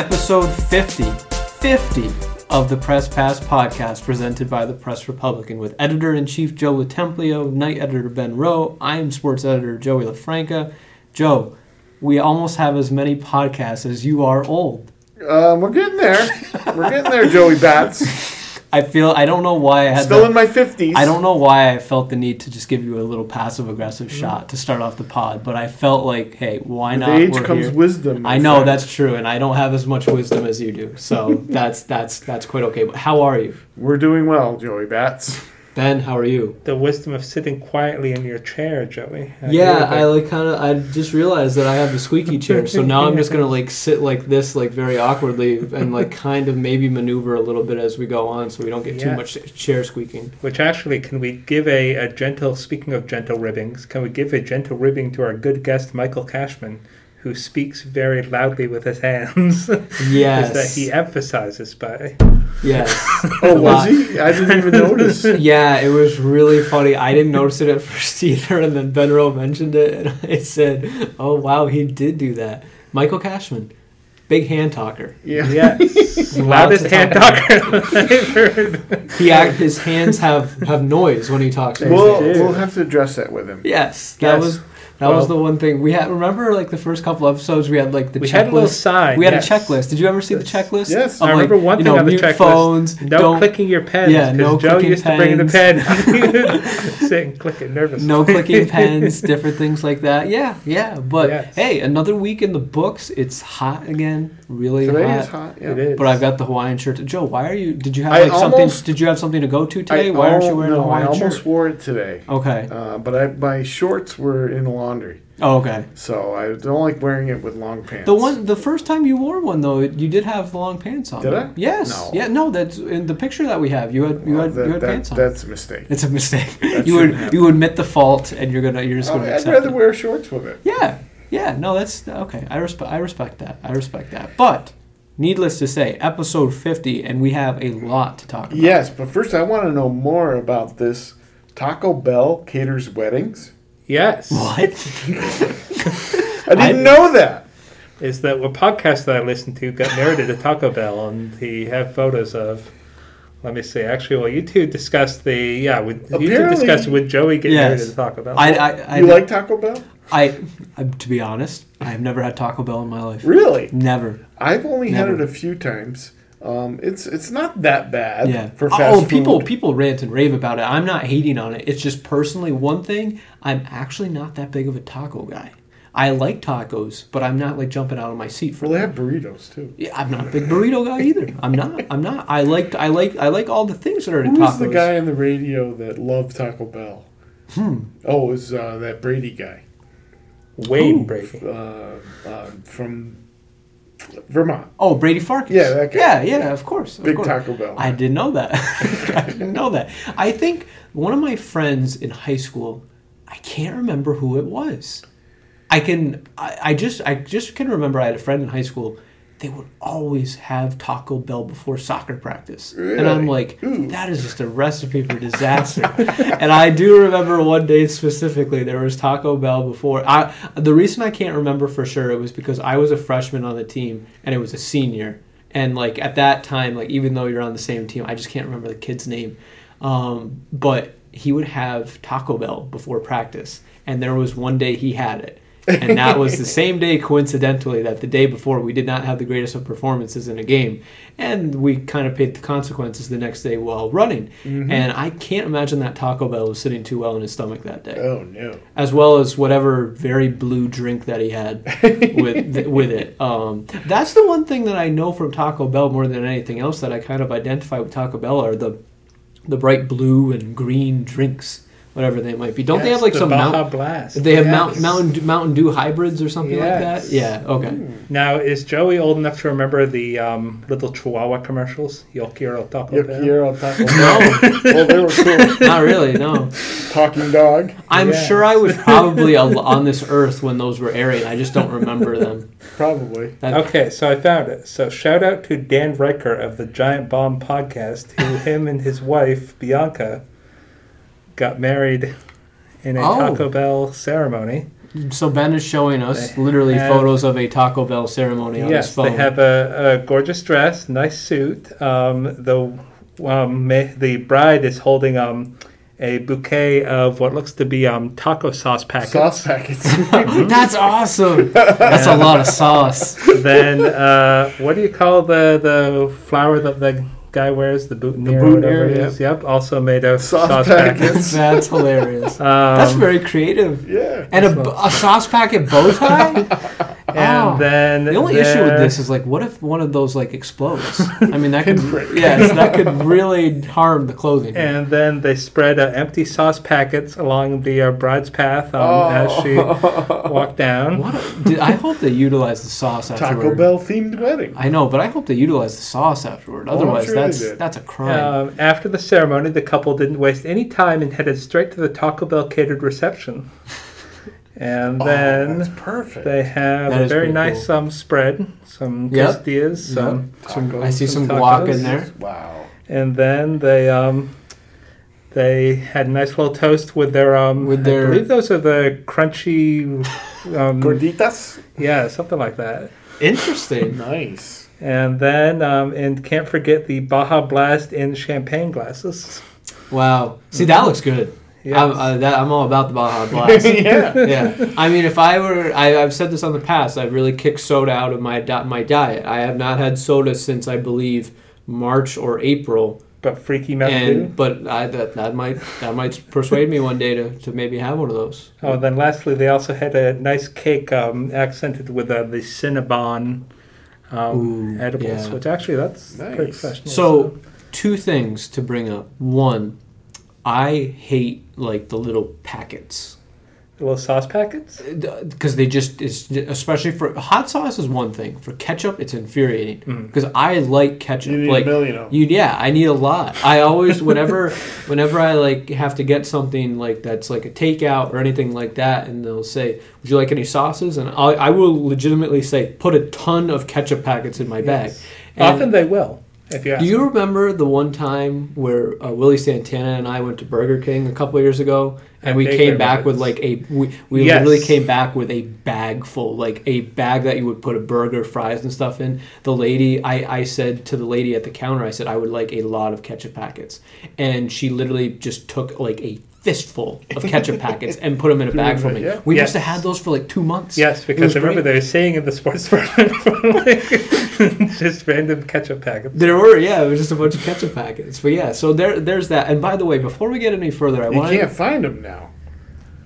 episode 50, 50 of the Press Pass podcast presented by the Press Republican with editor in chief Joe LoTemplio, night editor Ben Rowe. I am sports editor Joey LaFranca. Joe, we almost have as many podcasts as you are old. Uh, we're getting there. We're getting there, Joey Bats. I feel I don't know why I had Still in my fifties. I don't know why I felt the need to just give you a little passive aggressive mm. shot to start off the pod, but I felt like, hey, why With not? age We're comes here. wisdom. I know friend. that's true, and I don't have as much wisdom as you do, so that's that's that's quite okay. But how are you, We're doing well, Joey Bats. Ben? How are you? The wisdom of sitting quietly in your chair, Joey. I Yeah, I like kind of. I just realized that I have the squeaky chair, so now I'm just gonna like sit like this, like very awkwardly, and like kind of maybe maneuver a little bit as we go on, so we don't get too much chair squeaking. Which actually, can we give a, a gentle, speaking of gentle ribbings, can we give a gentle ribbing to our good guest, Michael Cashman, who speaks very loudly with his hands? Yes, Is that he emphasizes by. yes. Oh, A was he? I didn't even notice. Yeah, it was really funny. I didn't notice it at first either, and then Ben Rowe mentioned it, and I said, "Oh wow, he did do that." Michael Cashman, big hand talker. Yeah. Yes. Loudest to hand talker I've heard. He act, his hands have have noise when he talks. We'll, we'll have to address that with him. yes, that Yes. was that was the one thing we had. Remember, like the first couple episodes, we had like the We checklist. had a little sign. we had yes. a checklist. Did you ever see the checklist? Yes. Of, I remember like, one you thing know, on the checklist. phones. No don't clicking your pens. Yeah, no Joe clicking used to bring the pens. pen. Sit and click it nervously. no clicking pens, different things like that. Yeah, yeah. But Yes. hey, another week in the books. It's hot again, really Today hot. is hot. Yeah. It is. But I've got the Hawaiian shirt. Joe, why are you? Did you have I like something? Did you have something to go to I today? why aren't you al- wearing a no, I Hawaiian almost shirt? wore it today. Okay. Uh, but I, my shorts were in the laundry, Oh, okay. so I don't like wearing it with long pants. The one, the first time you wore one though, you did have long pants on. Did I? Yes. No. Yeah. No, that's in the picture that we have. You had you Well, had that- you had that- pants on. That's a mistake. It's a mistake. That you would shouldn't happen. you admit the fault, and you're gonna you're just gonna I'd rather it. wear shorts with it. Yeah, yeah, no, that's okay. I respect. I respect that. I respect that. But needless to say, episode fifty, and we have a lot to talk about. Yes, but first I want to know more about this. Taco Bell caters weddings. Yes. What? I didn't I- know that. is that a podcast that I listened to got narrated at Taco Bell, and he had photos of. Let me see. Actually, well, you two discussed the yeah. With, you two Apparently- discussed with Joey getting Yes. married at Taco Bell. I, I, I, you like Taco Bell? I, I, to be honest, I have never had Taco Bell in my life. Really? Never. I've only had it a few times. Um, it's it's not that bad Yeah. for fast oh, food. people people rant and rave about it. I'm not hating on it. It's just personally one thing. I'm actually not that big of a taco guy. I like tacos, but I'm not like jumping out of my seat for Well, they them. have burritos too. Yeah, I'm not a big burrito guy either. I'm not. I'm not. I like. I like. I like all the things that are in tacos. the guy on the radio that loved Taco Bell? Hmm. Oh, it was uh, that Brady guy Wayne Ooh. Brady. uh, uh, from Vermont. Oh, Brady Farkas. Yeah, that guy. Yeah, yeah. Of course. Of Big course. Taco Bell. I didn't know that. I didn't know that. I think one of my friends in high school. I can't remember who it was. I can. I, I just. I just can remember. I had a friend in high school. They would always have Taco Bell before soccer practice, and I'm like, Ooh. that is just a recipe for disaster. and I do remember one day specifically there was Taco Bell before. I the reason I can't remember for sure it was because I was a freshman on the team and it was a senior, and like at that time, like even though you're on the same team, I just can't remember the kid's name. Um, but he would have Taco Bell before practice, and there was one day he had it. And that was the same day, coincidentally, that the day before we did not have the greatest of performances in a game, and we kind of paid the consequences the next day while running. Mm-hmm. And I can't imagine that Taco Bell was sitting too well in his stomach that day, Oh no. as well as whatever very blue drink that he had with with it. Um, that's the one thing that I know from Taco Bell more than anything else that I kind of identify with Taco Bell are the the bright blue and green drinks, whatever they might be. Don't they have like the some Baja Mount, Blast? they have Yes. Mount, Mountain Mountain Dew hybrids or something like that? Yeah. Okay. Now, is Joey old enough to remember the um, little Chihuahua commercials? Yo quiero Taco Yo Bell. quiero Taco No. Well, they were cool. Not really. No. Talking dog. I'm Yes. sure I was probably al- on this earth when those were airing. I just don't remember them. Probably. That- Okay, so I found it. So shout out to Dan Ryckert of the Giant Bomb podcast, who him and his wife Bianca got married in a Oh. Taco Bell ceremony. So Ben is showing us They literally have- photos of a Taco Bell ceremony on yes, his phone. they have a, a gorgeous dress, nice suit. Um, the um, the bride is holding um, a bouquet of what looks to be um, taco sauce packets. Sauce packets. That's awesome. That's a lot of sauce. then uh, what do you call the the flower that the guy wears? The boutonniere, or whatever boutonniere, it is. Yep, also made of Sauce sauce, packets. packets. That's hilarious. Um, That's very creative. yeah. And a, a sauce packet bow tie. and Oh. then The only issue with this is like, what if one of those like explodes? I mean, that could yes, that could really harm the clothing. And then they spread uh, empty sauce packets along the uh, bride's path um, as she walked down. What? A, did, I hope they utilize the sauce afterward. Taco Bell themed wedding. I know, but I hope they utilize the sauce afterward. Oh, I'm Otherwise, sure that's that's a crime. Um, after the ceremony, the couple didn't waste any time and headed straight to the Taco Bell catered reception. And oh, then that's perfect. they have That a very nice cool. um, spread, some Yep. quesadillas, some, Some- Tacos, I see some some guac in there. Wow. and then they um, they had a nice little toast with their um, With their- I believe those are the crunchy, um, Gorditas. yeah, something like that. Interesting. Nice. And then, um, and can't forget the Baja Blast in champagne glasses. wow. See, that looks good. Yes. I'm, uh, that, I'm all about the Baja Blast. yeah. yeah. I mean, if I were, I, I've said this on the past. I've really kicked soda out of my di- my diet. I have not had soda since I believe March or April. but Freaky Mountain and Dew. but I, that that might that might persuade me one day to, to maybe have one of those. Oh, and then lastly, they also had a nice cake um, accented with uh, the Cinnabon um, Ooh, edibles, yeah. which actually that's pretty Nice. professional. So, two things to bring up. One, I hate like the little packets the little sauce packets. Uh, because they just it's especially for hot sauce is one thing. For ketchup, it's infuriating mm-hmm. because I like ketchup. You need like a million of them. You yeah, I need a lot. I always whenever whenever I like have to get something like that's like a takeout or anything like that, and they'll say, "Would you like any sauces?" And I, I will legitimately say, "Put a ton of ketchup packets in my bag." And Often they will, if you do you remember the one time where uh, Willie Santana and I went to Burger King a couple of years ago, and And we came back with like a we, we Yes. literally came back with a bag full, like a bag that you would put a burger, fries, and stuff in. The lady, I I said to the lady at the counter, I said I would like a lot of ketchup packets, and she literally just took like a fistful of ketchup packets and put them in a bag for me. Yeah. We Yes. must have had those for like two months. Yes, because I remember great. they were saying in the sports department, like, just random ketchup packets. There were, yeah, it was just a bunch of ketchup packets. But yeah, so there, there's that. And by the way, before we get any further, I You want can't find them now.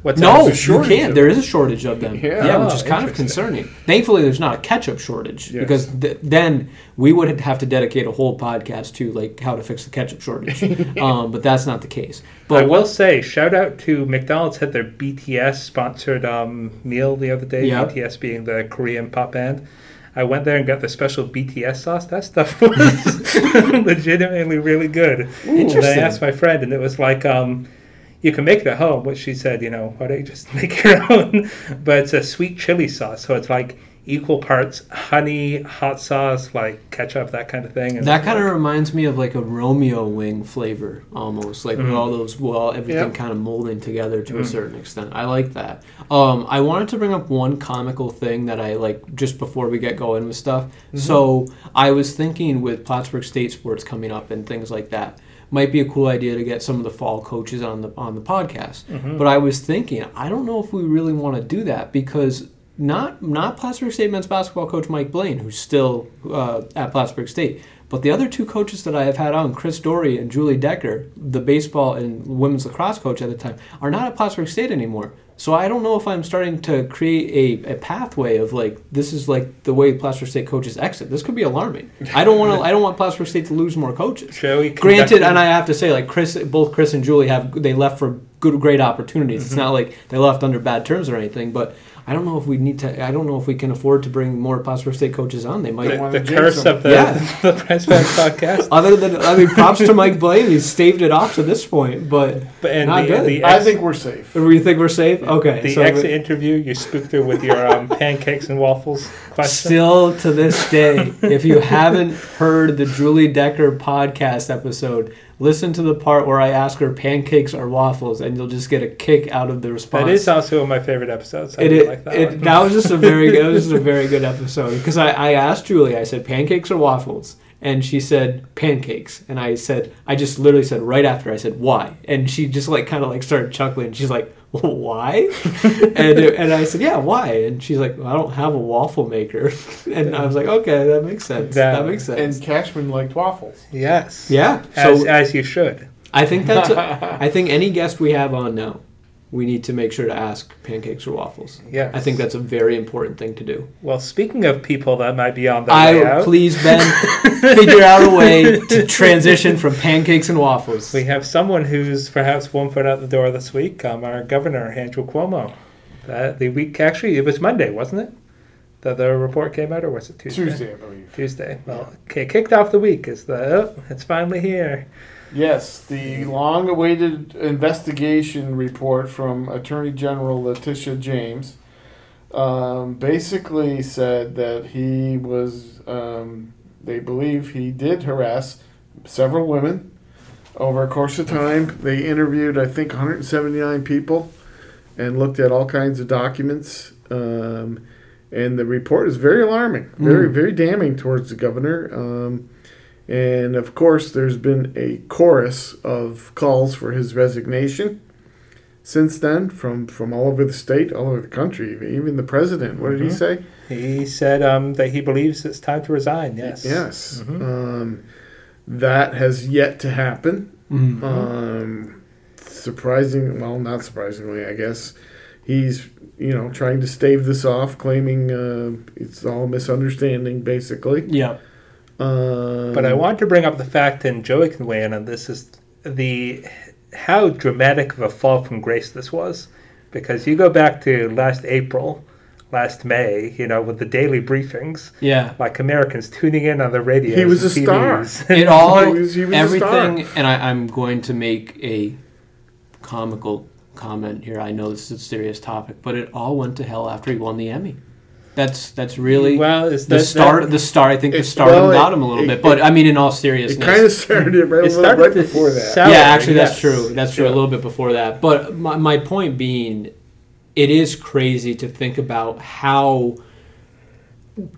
What's No, you can't. There is a shortage of them. Yeah. Yeah, which is kind of concerning. Thankfully, there's not a ketchup shortage Yes. because th- then we would have to dedicate a whole podcast to like how to fix the ketchup shortage. um, but that's not the case. But I will say, shout out to McDonald's had their BTS sponsored um, meal the other day. Yeah. BTS being the Korean pop band. I went there and got the special BTS sauce. That stuff was legitimately really good. And Interesting. I asked my friend, and it was like, um, you can make it at home. Which she said, you know, why don't you just make your own? but it's a sweet chili sauce, so it's like equal parts honey, hot sauce, like ketchup, that kind of thing. And that kind of reminds me of like a Romeo wing flavor almost, like with Mhm. all those well everything Yep. kind of molding together to a Mhm. certain extent. I like that. Um, I wanted to bring up one comical thing that I like just before we get going with stuff. So I was thinking with Plattsburgh State sports coming up and things like that. Might be a cool idea to get some of the fall coaches on the on the podcast. Mhm. But I was thinking, I don't know if we really want to do that because not not Plattsburgh State men's basketball coach Mike Blaine, who's still uh, at Plattsburgh State, but the other two coaches that I have had on, Chris Dory and Julie Decker, the baseball and women's lacrosse coach at the time, are not at Plattsburgh State anymore. So I don't know if I'm starting to create a, a pathway of like this is like the way Plattsburgh State coaches exit. This could be alarming. I don't want to. I don't want Plattsburgh State to lose more coaches. Granted, and I have to say, like Chris, both Chris and Julie have they left for good, great opportunities. It's not like they left under bad terms or anything. But I don't know if we need to. I don't know if we can afford to bring more Plattsburgh State coaches on. They might. the, wanna the jinx curse them. of the, Yeah. the Press Pass podcast. Other than, I mean, props to Mike Blaine. He's staved it off to this point. But But and Not the, good. the I think we're safe. do we think we're safe? Okay. the so exit interview, you spooked her with your um, pancakes and waffles question. Still to this day, if you haven't heard the Julie Decker podcast episode, listen to the part where I ask her pancakes or waffles, and you'll just get a kick out of the response. That is also one of my favorite episodes. I It, really like that it- that was just a very good, was just a very good episode because I, I asked Julie I said pancakes or waffles and she said pancakes. And I said I just literally said right after I said why? And she just like kind of like started chuckling. She's like well, why? And it- and I said yeah why? And she's like well, I don't have a waffle maker. And I was like okay that makes sense. That- that, makes sense. And Cashman liked waffles. yes. yeah As, so as you should. I think that's a, I think any guest we have on now we need to make sure to ask pancakes or waffles Yes. I think that's a very important thing to do. Well, speaking of people that might be on their way I out, please Ben figure out a way to transition from pancakes and waffles. we have someone who's perhaps one foot out the door this week. Um, our governor, Andrew Cuomo. That the week actually, it was Monday, wasn't it? That the report came out, or was it Tuesday? Tuesday, I believe. Tuesday. Well, okay, kicked off the week is the oh, it's finally here. Yes, the long-awaited investigation report from Attorney General Letitia James um, basically said that he was. Um, they believe he did harass several women over a course of time. They interviewed, I think, 179 people and looked at all kinds of documents. Um, and the report is very alarming, very, Mm. very damning towards the governor. Um, and of course, there's been a chorus of calls for his resignation since then from, from all over the state, all over the country, even the president. What did he Mhm. say? He said um, that he believes it's time to resign. Yes. Yes. Mhm. Um, that has yet to happen. Mhm. Um, surprising, well, not surprisingly, I guess. He's, you know, trying to stave this off, claiming uh, it's all misunderstanding, basically. yeah. Um, But I want to bring up the fact, and Joey can weigh in on this, is the how dramatic of a fall from grace this was. Because you go back to last April, last May, you know, with the daily briefings, Yeah. like Americans tuning in on the radio. He was a star. It all He was- he was a everything and I, I'm going to make a comical comment here. I know this is a serious topic, but it all went to hell after he won the Emmy. That's that's really mm, well, is the that, start that- the start I think the It- stardom well, got it- him a little it- bit. But I mean in all seriousness, It seriousness. kind of started right, It started right before that. sound- yeah, actually, that's yes. true. That's true. Yeah. A little bit before that, but my, my point being, it is crazy to think about how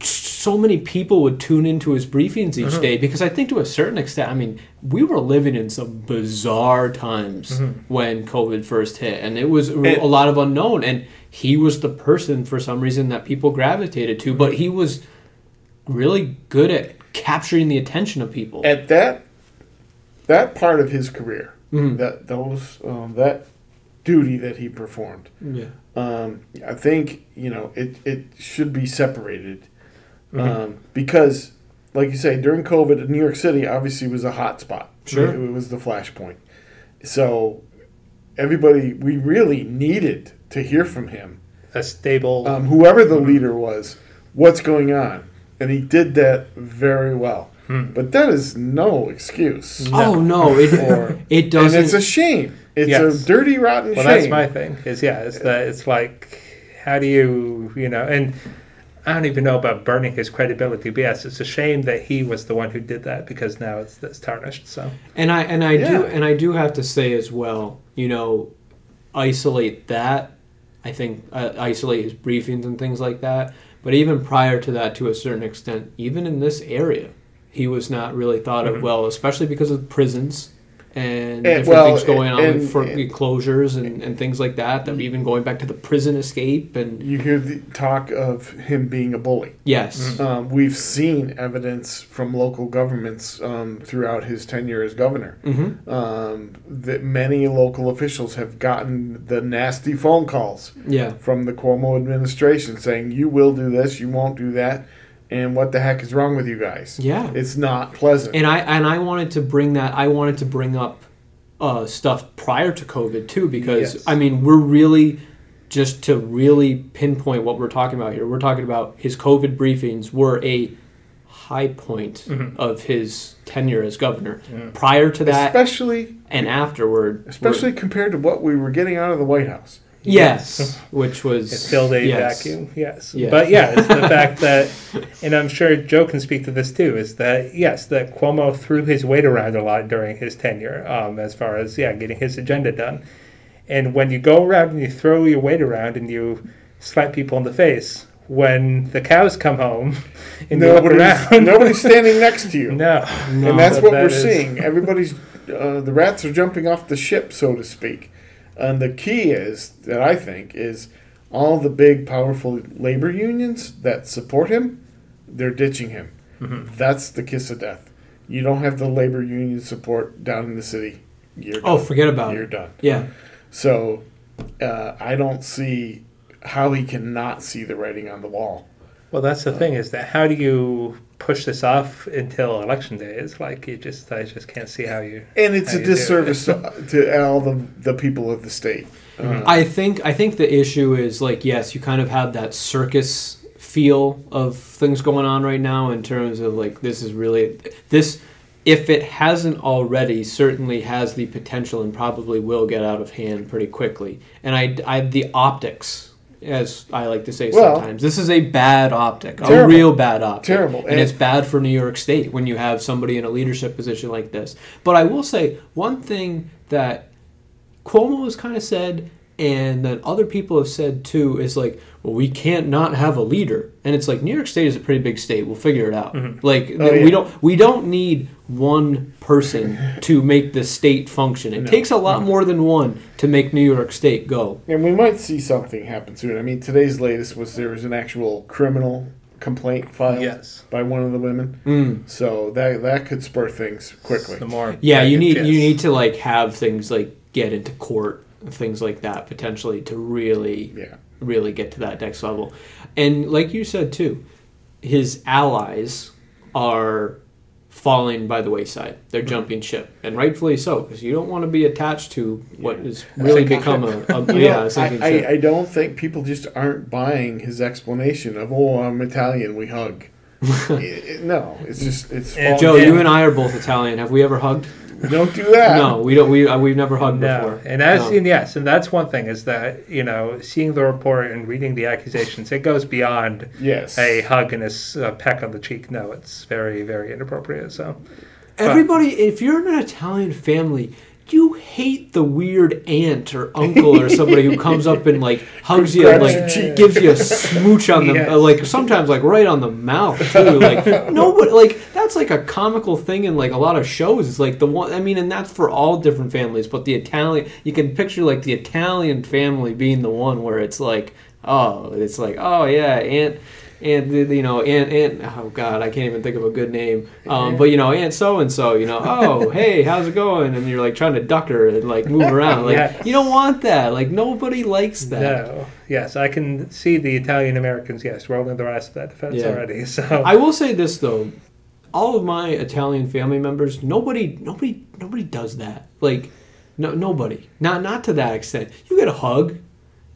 so many people would tune into his briefings each Mhm. day because I think to a certain extent, I mean, we were living in some bizarre times Mhm. when COVID first hit, and it was a lot of unknown. And he was the person for some reason that people gravitated to, but he was really good at capturing the attention of people. At that, that part of his career, Mhm. that those um, that duty that he performed, yeah. Um, I think you know it, it should be separated Mhm. um, because, like you say, during COVID, New York City obviously was a hot spot. Sure. it, was the flashpoint. So everybody, we really needed to hear from him, a stable. um, whoever the leader was, what's going on, and he did that very well. Hmm. But that is no excuse. Oh no, it Or- it doesn't. it's a shame. It's Yes. a dirty, rotten Well, shame. that's my thing. Is yeah, it's that it's like, how do you, you know, and I don't even know about burning his credibility. But yes, it's a shame that he was the one who did that because now it's, it's tarnished. So And I and I Yeah. do and I do have to say as well, you know, isolate that. I think uh, isolate his briefings and things like that. But even prior to that, to a certain extent, even in this area, he was not really thought Mhm. of well, especially because of prisons and And- different well, things going on and- for and- closures and, and things like that. That even going back to the prison escape and You hear the talk of him being a bully. yes, Um, we've seen evidence from local governments um, throughout his tenure as governor hmm um, that many local officials have gotten the nasty phone calls yeah, from the Cuomo administration saying, "You will do this, you won't do that, and what the heck is wrong with you guys?" yeah. It's not pleasant. And I and I wanted to bring that. I wanted to bring up uh, stuff prior to COVID too, because Yes. I mean we're really just to really pinpoint what we're talking about here. We're talking about his COVID briefings were a high point Mhm. of his tenure as governor. Yeah. Prior to that especially and afterward, especially compared to what we were getting out of the White House. Yes, which was It filled a yes. vacuum. Yes. Yes. But yeah, it's the fact that, and I'm sure Joe can speak to this too, is that yes, that Cuomo threw his weight around a lot during his tenure, um, as far as yeah, getting his agenda done. And when you go around and you throw your weight around and you slap people in the face, when the cows come home and you look Nobody's, around, nobody's standing next to you. no, No. and that's what that we're is- seeing. Everybody's uh, the rats are jumping off the ship, so to speak. And the key is that I think is all the big, powerful labor unions that support him, they're ditching him. Mm-hmm. That's the kiss of death. You don't have the labor union support down in the city. You're Oh, done. forget about You're it. done. Yeah, So uh, I don't see how he cannot see the writing on the wall. Well, that's the thing is that how do you push this off until election day? It's like you just I just can't see how you. And it's a you do it. disservice to, to all the, the people of the state. Uh, I think I think the issue is like yes, you kind of have that circus feel of things going on right now in terms of like this is really this if it hasn't already certainly has the potential and probably will get out of hand pretty quickly. And I, I the optics as I like to say Well- sometimes this is a bad optic, a real bad optic. Terrible. And, And- it's bad for New York State when you have somebody in a leadership position like this. But I will say one thing that Cuomo has kind of said, and then other people have said too, is like, well, we can't not have a leader, and it's like New York State is a pretty big state. We'll figure it out. Like Oh, we don't we don't need one person to make the state function. It No. takes a lot more than one to make New York State go. And we might see something happen soon. I mean, today's latest was there was an actual criminal complaint filed Yes. by one of the women. Mm. So that that could spur things quickly. The more Yeah, you need yes. you need to like have things like get into court, things like that potentially to really Yeah. really get to that next level. And like you said too, his allies are falling by the wayside. They're Mm-hmm. jumping ship, and rightfully so, because you don't want to be attached to what has really Sinking become a, a You yeah, know, I, ship. I, I don't think people just aren't buying his explanation of oh I'm Italian we hug. It- it- no, it's just it's Joe, down. you and I are both Italian. Have we ever hugged? Don't do that. no, we don't. We uh, we've never hugged No, before. and as No. and yes, and that's one thing is that you know seeing the report and reading the accusations, it goes beyond Yes. a hug and a peck on the cheek. No, it's very very inappropriate. So Everybody, if you're in an Italian family, you hate the weird aunt or uncle or somebody who comes up and like hugs you and like gives you a smooch on the Yes. uh, like sometimes like right on the mouth too. Like nobody like that's like a comical thing in like a lot of shows. It's like the one I mean, and that's for all different families. But the Italian, you can picture like the Italian family being the one where it's like oh, it's like oh yeah, aunt. And you know, aunt, aunt. Oh God, I can't even think of a good name. Um, but you know, aunt so and so. You know, oh hey, how's it going? And you're like trying to duck her and like move around. Like Yes. you don't want that. Like nobody likes that. no, yes, I can see the Italian Americans yes rolling their eyes at that defense Yeah. already. So I will say this though, all of my Italian family members, nobody, nobody, nobody does that. Like, no, nobody. Not not to that extent. You get a hug.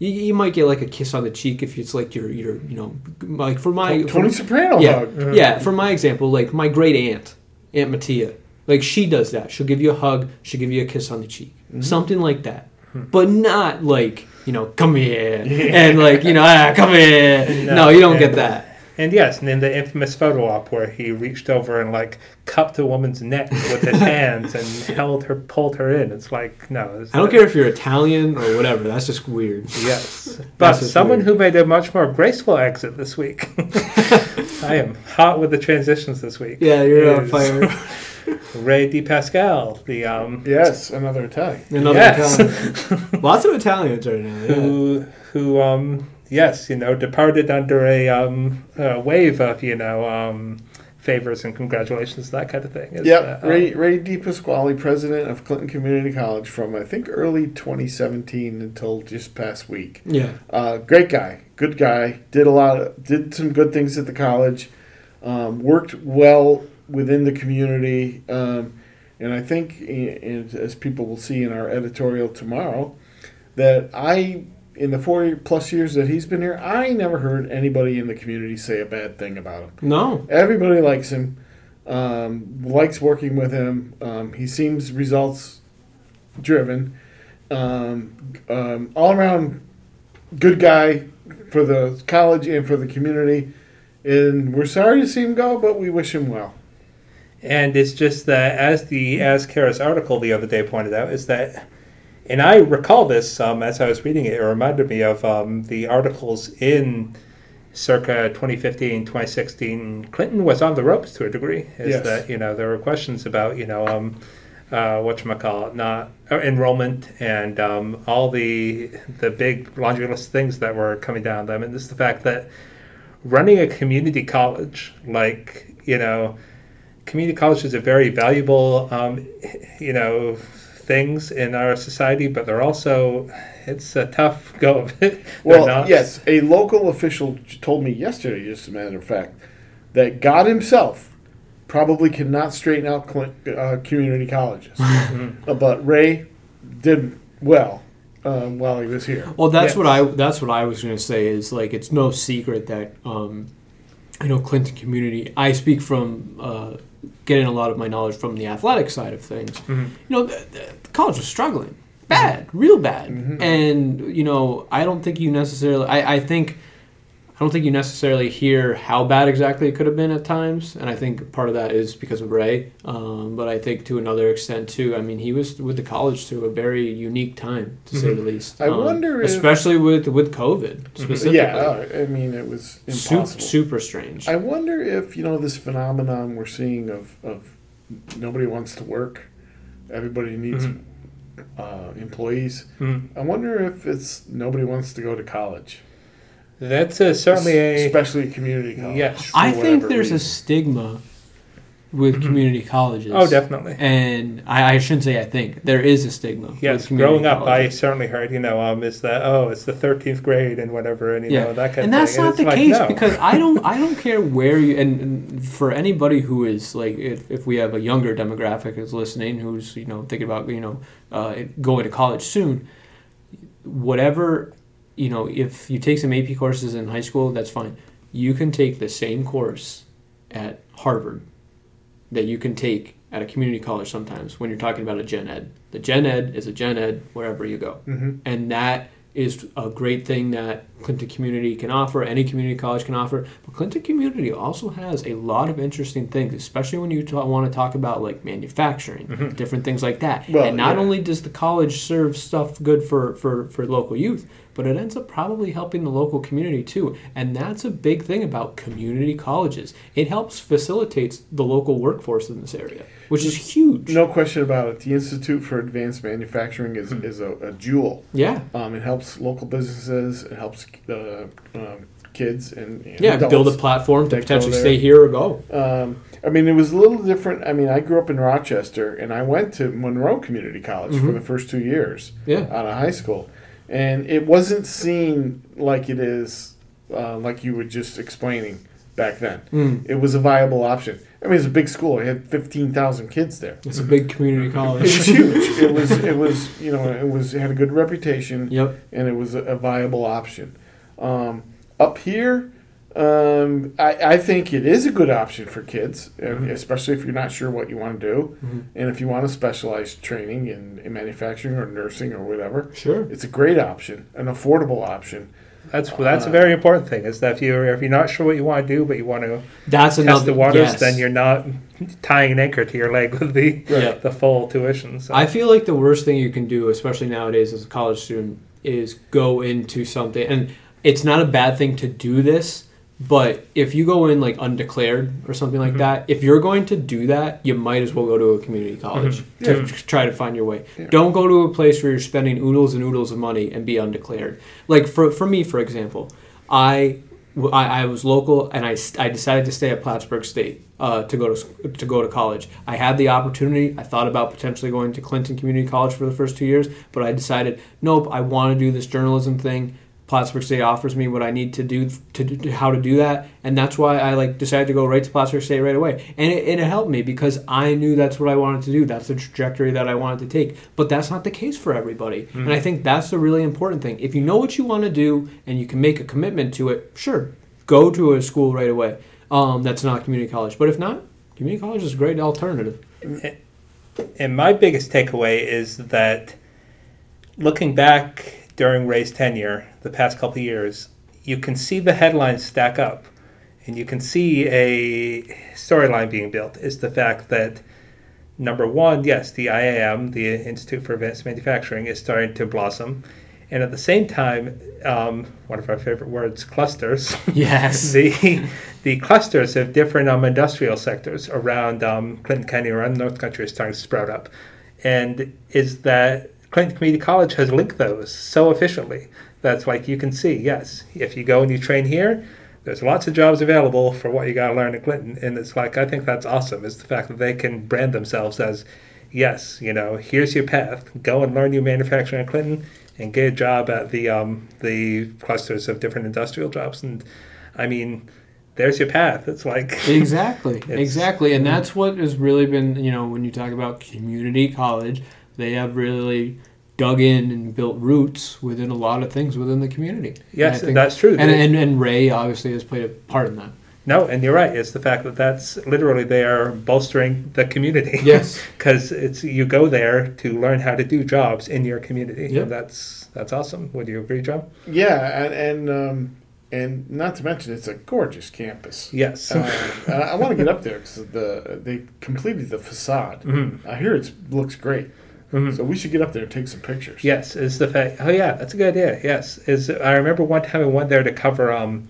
You, you might get like a kiss on the cheek if it's like your your you know like for my Tony for- Soprano yeah hug. yeah for my example like my great aunt Aunt Mattia like she does that. She'll give you a hug she'll give you a kiss on the cheek. Mm-hmm. something like that. But not like you know come here and like you know ah come here. No, No, you don't get that and yes, and then the infamous photo op where he reached over and like cupped a woman's neck with his hands and held her, pulled her in. It's like no, it's I don't care if you're Italian or whatever. That's just weird. Yes, but someone weird. who made a much more graceful exit this week. I am hot with the transitions this week. Yeah, you're on fire. Ray DiPasquale, the um, Yes, another Italian. Another Yes. Italian. Lots of Italians right now. Yeah. who who um, yes, you know, departed under a um, uh, wave of you know um, favors and congratulations, that kind of thing. Is, Yep, uh, Ray Ray DiPasquale, president of Clinton Community College from I think early 2017 until just past week. Yeah. Uh, great guy, good guy. Did a lot, of, did some good things at the college. Um, worked well within the community, um, and I think, and as people will see in our editorial tomorrow, that I. In the four plus years that he's been here, I never heard anybody in the community say a bad thing about him. No. Everybody likes him, um, likes working with him. Um, he seems results driven. Um, um, all around good guy for the college and for the community. And we're sorry to see him go, but we wish him well. And it's just that, as the As Ascaris article the other day pointed out, is that, and I recall this um, as I was reading it, it reminded me of um, the articles in circa 2015, 2016. Clinton was on the ropes to a degree. Is Yes. that, you know, there were questions about, you know, um, uh, whatchamacallit, not uh, enrollment and um, all the the big laundry list things that were coming down them. And this is the fact that running a community college, like, you know, community college is a very valuable, um, you know, things in our society, but they're also, it's a tough go of it. Well, not- yes, a local official told me yesterday, just a matter of fact, that God Himself probably cannot straighten out cl- uh, community colleges. Uh, but Ray did well um, while he was here. Well, that's Yeah. what I that's what I was going to say is like it's no secret that um, you know Clinton community. I speak from uh, getting a lot of my knowledge from the athletic side of things. Mhm. You know, the, the college was struggling bad, real bad, Mhm. and you know I don't think you necessarily. I, I think. I don't think you necessarily hear how bad exactly it could have been at times, and I think part of that is because of Ray. Um, but I think to another extent too. I mean, he was with the college through a very unique time, to say the least. I Um, wonder if- especially with with COVID specifically. Yeah, uh, I mean, it was impossible. super strange. I wonder if you know this phenomenon we're seeing of, of nobody wants to work, everybody needs Mhm. uh, employees. Mm. I wonder if it's nobody wants to go to college, That's a, certainly a. especially community college. Yes. for I think whatever there's a stigma with community colleges. Oh, definitely. And I, I shouldn't say I think there is a stigma. with Yes, community growing up, I certainly heard, you know, um, is that oh, it's the thirteenth grade and whatever, and you yeah, know that kind and of thing. And that's not the like, case no. because I don't I don't care where you and, and for anybody who is like if, if we have a younger demographic is listening who's you know thinking about you know uh, going to college soon, whatever you know if you take some AP courses in high school that's fine. You can take the same course at Harvard that you can take at a community college sometimes when you're talking about a gen ed. The gen ed is a gen ed wherever you go Mhm. and that is a great thing that Clinton Community can offer, any community college can offer. But Clinton Community also has a lot of interesting things, especially when you ta- want to talk about like manufacturing, different things like that. Well, and not yeah. only does the college serve stuff good for, for, for local youth, but it ends up probably helping the local community too. And that's a big thing about community colleges. It helps facilitates the local workforce in this area, which is huge. No question about it. The Institute for Advanced Manufacturing is, is a, a jewel. Yeah. Um, it helps local businesses. It helps uh, um, kids and, Yeah, build a platform to potentially stay here or go. Um, I mean, it was a little different. I mean, I grew up in Rochester, and I went to Monroe Community College for Mhm. the first two years Yeah. out of high school, and it wasn't seen like it is, uh, like you were just explaining back then. Mm. It was a viable option. I mean, it's a big school. It had fifteen thousand kids there. It's a big community It college. was huge. it was. It was. You know, it was. It had a good reputation Yep. and it was a, a viable option. Um, up here, um, I, I think it is a good option for kids, uh, Mhm. especially if you're not sure what you want to do, Mhm. and if you want to specialize training in, in manufacturing or nursing or whatever. Sure. It's a great option, an affordable option. That's that's a Uh, very important thing. Is that if you're if you're not sure what you want to do, but you want to That's test another the waters, yes. then you're not tying an anchor to your leg with the Yeah. the full tuition. So. I feel like the worst thing you can do, especially nowadays as a college student, is go into something. And it's not a bad thing to do this, but if you go in like undeclared or something like Mhm. that, if you're going to do that, you might as well go to a community college Mhm. to Yeah. try to find your way. Yeah. Don't go to a place where you're spending oodles and oodles of money and be undeclared. Like for for me, for example, I. I, I was local, and I, I decided to stay at Plattsburgh State uh, to go to to go to college. I had the opportunity. I thought about potentially going to Clinton Community College for the first two years, but I decided, nope. I want to do this journalism thing. Plattsburgh State offers me what I need to do to, do how to do that, and that's why I like decided to go right to Plattsburgh State right away. And it, and it helped me because I knew that's what I wanted to do. That's the trajectory that I wanted to take. But that's not the case for everybody, and I think that's the really important thing. If you know what you want to do and you can make a commitment to it, sure, go to a school right away. Um, that's not community college, but if not, community college is a great alternative. and my biggest takeaway is that looking back during Ray's tenure, the past couple years, you can see the headlines stack up, and you can see a storyline being built. Is the fact that number one, yes, the IAM, the Institute for Advanced Manufacturing, is starting to blossom. And at the same time, um, one of our favorite words, clusters. Yes. the the clusters of different um, industrial sectors around um, Clinton County, around North Country, are starting to sprout up. And is that Clinton Community College has linked those so efficiently that's like you can see, yes, if you go and you train here, there's lots of jobs available for what you got to learn in Clinton. And it's like, I think that's awesome, is the fact that they can brand themselves as, yes, you know, here's your path. Go and learn your manufacturing in Clinton and get a job at the um, the clusters of different industrial jobs. And I mean, there's your path. It's like exactly, It's- exactly, and that's what has really been. You know, when you talk about community college, they have really dug in and built roots within a lot of things within the community. yes, And I think- that's true. and, and and Ray obviously has played a part in that. no, and you're right. It's the fact that that's literally they are bolstering the community. Yes. because it's you go there to learn how to do jobs in your community. Yep. And that's that's awesome. Would you agree, Joe? Yeah, and and, um, and not to mention it's a gorgeous campus. Yes. Um, and I, want to get up there because the they completed the facade. Mhm. I hear it looks great, Mhm. so we should get up there and take some pictures. Yes, is the fact. Oh yeah, that's a good idea. Yes, is I remember one time I went there to cover um,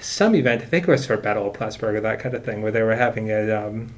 some event. I think it was for Battle of Plattsburgh or that kind of thing, where they were having a um,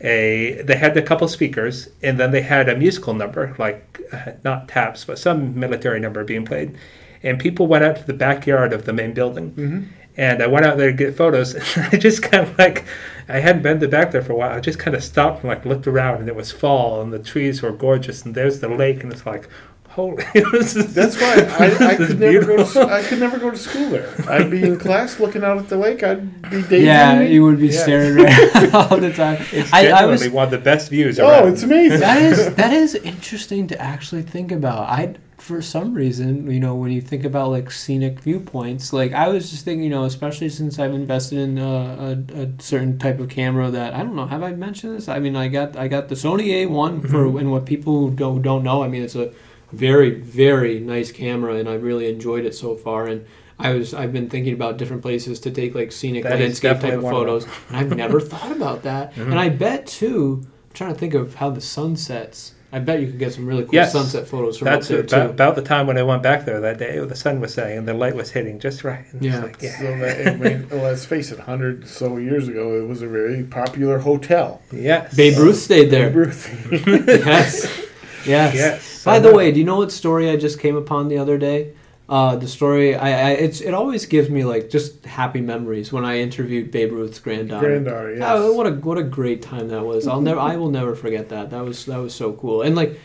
a they had a couple speakers and then they had a musical number like uh, not taps but some military number being played, and people went out to the backyard of the main building. hmm And I went out there to get photos. And I just kind of like, I hadn't been back there for a while. I just kind of stopped and like looked around, and it was fall, and the trees were gorgeous, and there's the lake, and it's like, holy. is- That's why I, I could never go. To, I could never go to school there. I'd be in class looking out at the lake. I'd be daydreaming. Yeah, you would be Yeah. staring right all the time. It's I, I generally was one of the best views Oh, around. it's amazing. that is that is interesting to actually think about. I for some reason, you know, when you think about like scenic viewpoints, like I was just thinking, you know, especially since I've invested in uh, a, a certain type of camera that I don't know. Have I mentioned this? I mean, I got I got the Sony A1 for and what people who don't don't know. I mean, it's a very very nice camera, and I really enjoyed it so far. And I was I've been thinking about different places to take like scenic That landscape type of one of photos, and I've never thought about that. Mhm. And I bet too. I'm trying to think of how the sun sets. I bet you could get some really cool Yes. sunset photos from That's up there about, too. about the time when I went back there that day. The sun was setting and the light was hitting just right. And it's Yeah. like, yeah. So that, I mean, well, let's face it, hundred so years ago, it was a very popular hotel. Yes. Babe Ruth stayed there. Babe Ruth. yes. Yes. Yes. By the way, do you know what story I just came upon the other day? Uh, the story I, I it's it always gives me like just happy memories when I interviewed Babe Ruth's granddaughter. Granddaughter, yes. Oh, what a what a great time that was! I'll never I will never forget that. That was that was so cool. And like,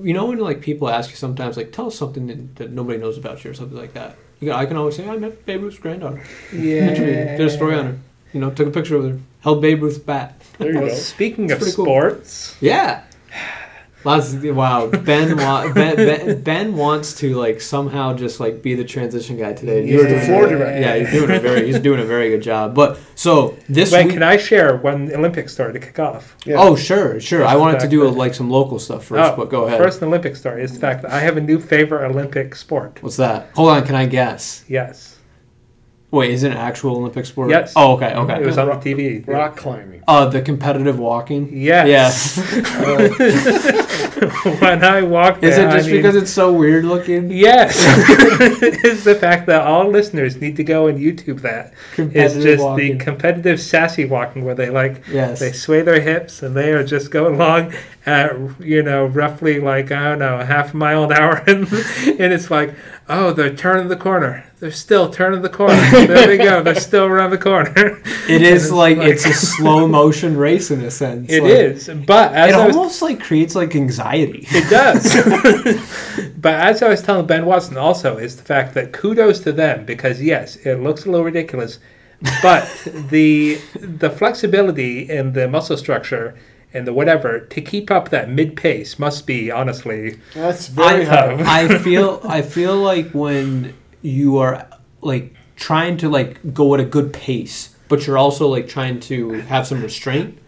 you know when like people ask you sometimes like tell us something that, that nobody knows about you or something like that. You know, I can always say I met Babe Ruth's granddaughter. Yeah. Interviewed did a story on her. You know, took a picture with her, held Babe Ruth's bat. there you go. speaking of pretty cool. sports, Yeah. Lots of, wow, Ben, wa- ben, ben Ben wants to like somehow just like be the transition guy today. You're the floor director. Yeah, he's doing a very he's doing a very good job. But so this wait, week, can I share one Olympics started to kick off? Yeah. oh sure, sure. I wanted to do Exactly. like some local stuff first, oh, but go ahead. Oh, First Olympic story is the fact that I have a new favorite Olympic sport. What's that? Hold on, can I guess? Yes. Wait, is it an actual Olympic sport? Yes. Oh, okay, okay. It was on the TV. Rock climbing. Uh, the competitive walking. Yes. Yes. when I walked Is there, it just I mean, because it's so weird looking? Yes, it's the fact that all listeners need to go and YouTube that. It's Competitive just walking. the competitive sassy walking where they like yes. they sway their hips and they are just going along at you know roughly like I don't know a half mile an hour and, and it's like oh they're turning the corner they're still turning the corner there they go they're still around the corner It it's like, like- it's a slow motion race in a sense. It like, is but as It I was almost like creates like anxiety. It does. but as I was telling Ben Watson also is the fact that kudos to them because yes, it looks a little ridiculous, but the the flexibility and the muscle structure and the whatever to keep up that mid pace must be honestly That's very I, hard. I feel I feel like when you are like trying to like go at a good pace, but you're also like trying to have some restraint.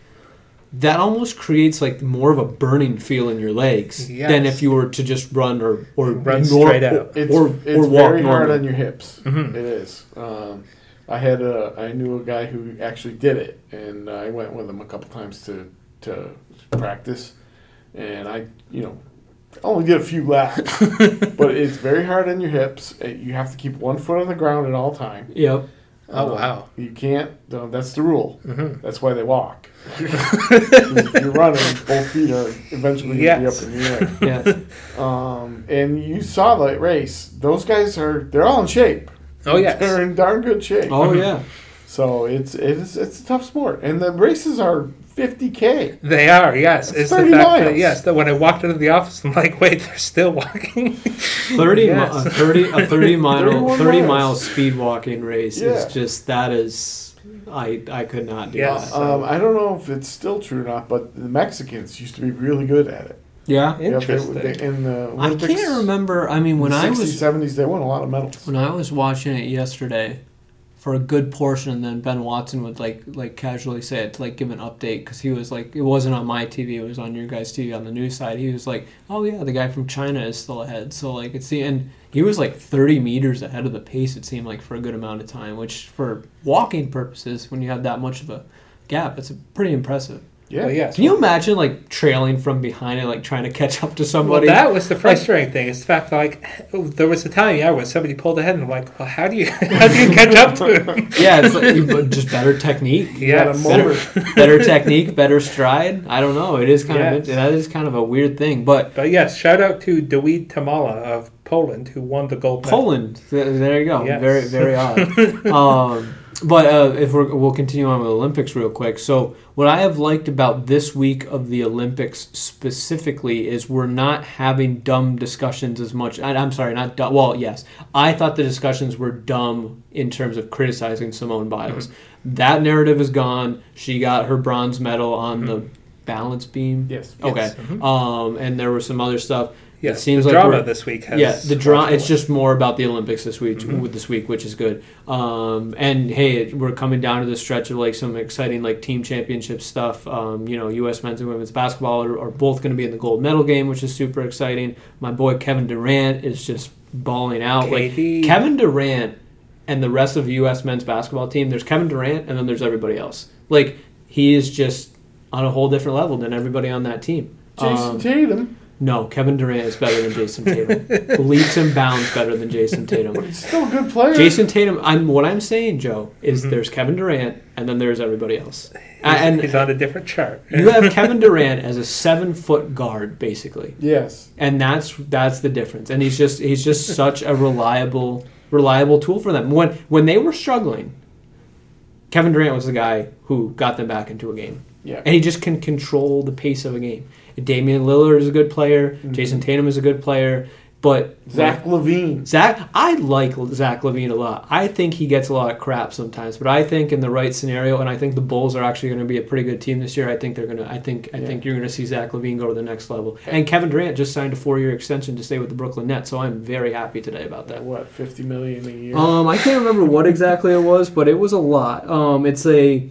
that almost creates like more of a burning feel in your legs Yes. than if you were to just run or or Run nor- straight out. It's, or, it's or walk very hard on your hips. Mhm. It is. Um, I had a I knew a guy who actually did it, and I went with him a couple times to to practice, and I you know only did a few laps, but it's very hard on your hips. Uh, You have to keep one foot on the ground at all time. Yep. Oh, Uh, wow. You can't. uh, that's the rule. Mhm. That's why they walk. if you're running, both feet are eventually going to be up in the air. Yes. Um, and you saw that race. Those guys are they're all in shape. Oh, yeah. they're in darn good shape. oh yeah. So it's it's it's a tough sport, and the races are 50k. They are, yes. That's It's the 30 fact that, miles. yes, that when I walked into the office, I'm like, wait, they're still walking. 30, Yes. mi- a 30 a 30 mile 30 miles. mile speed walking race Yeah. is just that is I I could not do Yes. that. Um, I don't know if it's still true or not, but the Mexicans used to be really good at it. Yeah. Yeah, they- Interesting. they- in the I can't remember. I mean when I 60s, was 70s, they won a lot of medals. when I was watching it yesterday for a good portion and then Ben Watson would like like casually say it to like give an update cuz he was like it wasn't on my TV it was on your guys TV on the news side. He was like oh yeah the guy from China is still ahead. So like it's the and he was like 30 meters ahead of the pace it seemed like for a good amount of time which for walking purposes when you have that much of a gap it's pretty impressive Yeah, Well, yes. can you imagine like trailing from behind and like trying to catch up to Well, somebody that was the frustrating thing. Is the fact like there was a time, yeah, when somebody pulled ahead, and I'm like, well, how do you how do you catch up to him? yeah it's like you- just better technique Yeah, got a Yes. moment. better technique, better stride. I don't know. It is kind Yes. of that is kind of a weird thing, but But yes, shout out to Dawid Tomala of Poland who won the gold medal. Poland. th- There you go. Yes. Very very odd. um, but uh, if we're, we'll continue on with Olympics real quick. So what I have liked about this week of the Olympics specifically is we're not having dumb discussions as much. I, I'm sorry, not dumb. Well, yes, I thought the discussions were dumb in terms of criticizing Simone Biles. That narrative is gone. She got her bronze medal on the balance beam. Yes. Okay. Yes. Mhm. Um, and there was some other stuff. Yes, it seems the like drama we're- this week has yeah, the drama. It's just more about the Olympics this week. Mhm. With this week, which is good. Um, and hey, it, we're coming down to the stretch of like some exciting like team championship stuff. Um, you know, U.S. men's and women's basketball are, are both going to be in the gold medal game, which is super exciting. My boy Kevin Durant is just balling out. Like Kevin Durant and the rest of the U.S. men's basketball team. There's Kevin Durant, and then there's everybody else. Like he is just on a whole different level than everybody on that team. Jason Um, Tatum, no, Kevin Durant is better than Jason Tatum. Leaps and bounds better than Jason Tatum. but Tatum. he's still a good player. Jason Tatum. I'm what I'm saying, Joe, is Mhm. there's Kevin Durant and then there's everybody else. He's, and he's on a different chart. you have Kevin Durant as a seven foot guard, basically, Yes. and that's that's the difference. And he's just he's just such a reliable reliable tool for them. When when they were struggling, Kevin Durant was the guy who got them back into a game Yeah. and he just can control the pace of a game. Damian Lillard is a good player. Mhm. Jason Tatum is a good player, but Zach LaVine. Zach, I like Zach LaVine a lot. I think he gets a lot of crap sometimes, but I think in the right scenario, and I think the Bulls are actually going to be a pretty good team this year. I think they're going to. I think. I Yeah. think you're going to see Zach LaVine go to the next level. And Kevin Durant just signed a four-year extension to stay with the Brooklyn Nets, so I'm very happy today about that. What, 50 million a year? Um, I can't remember what exactly it was, but it was a lot. Um, it's a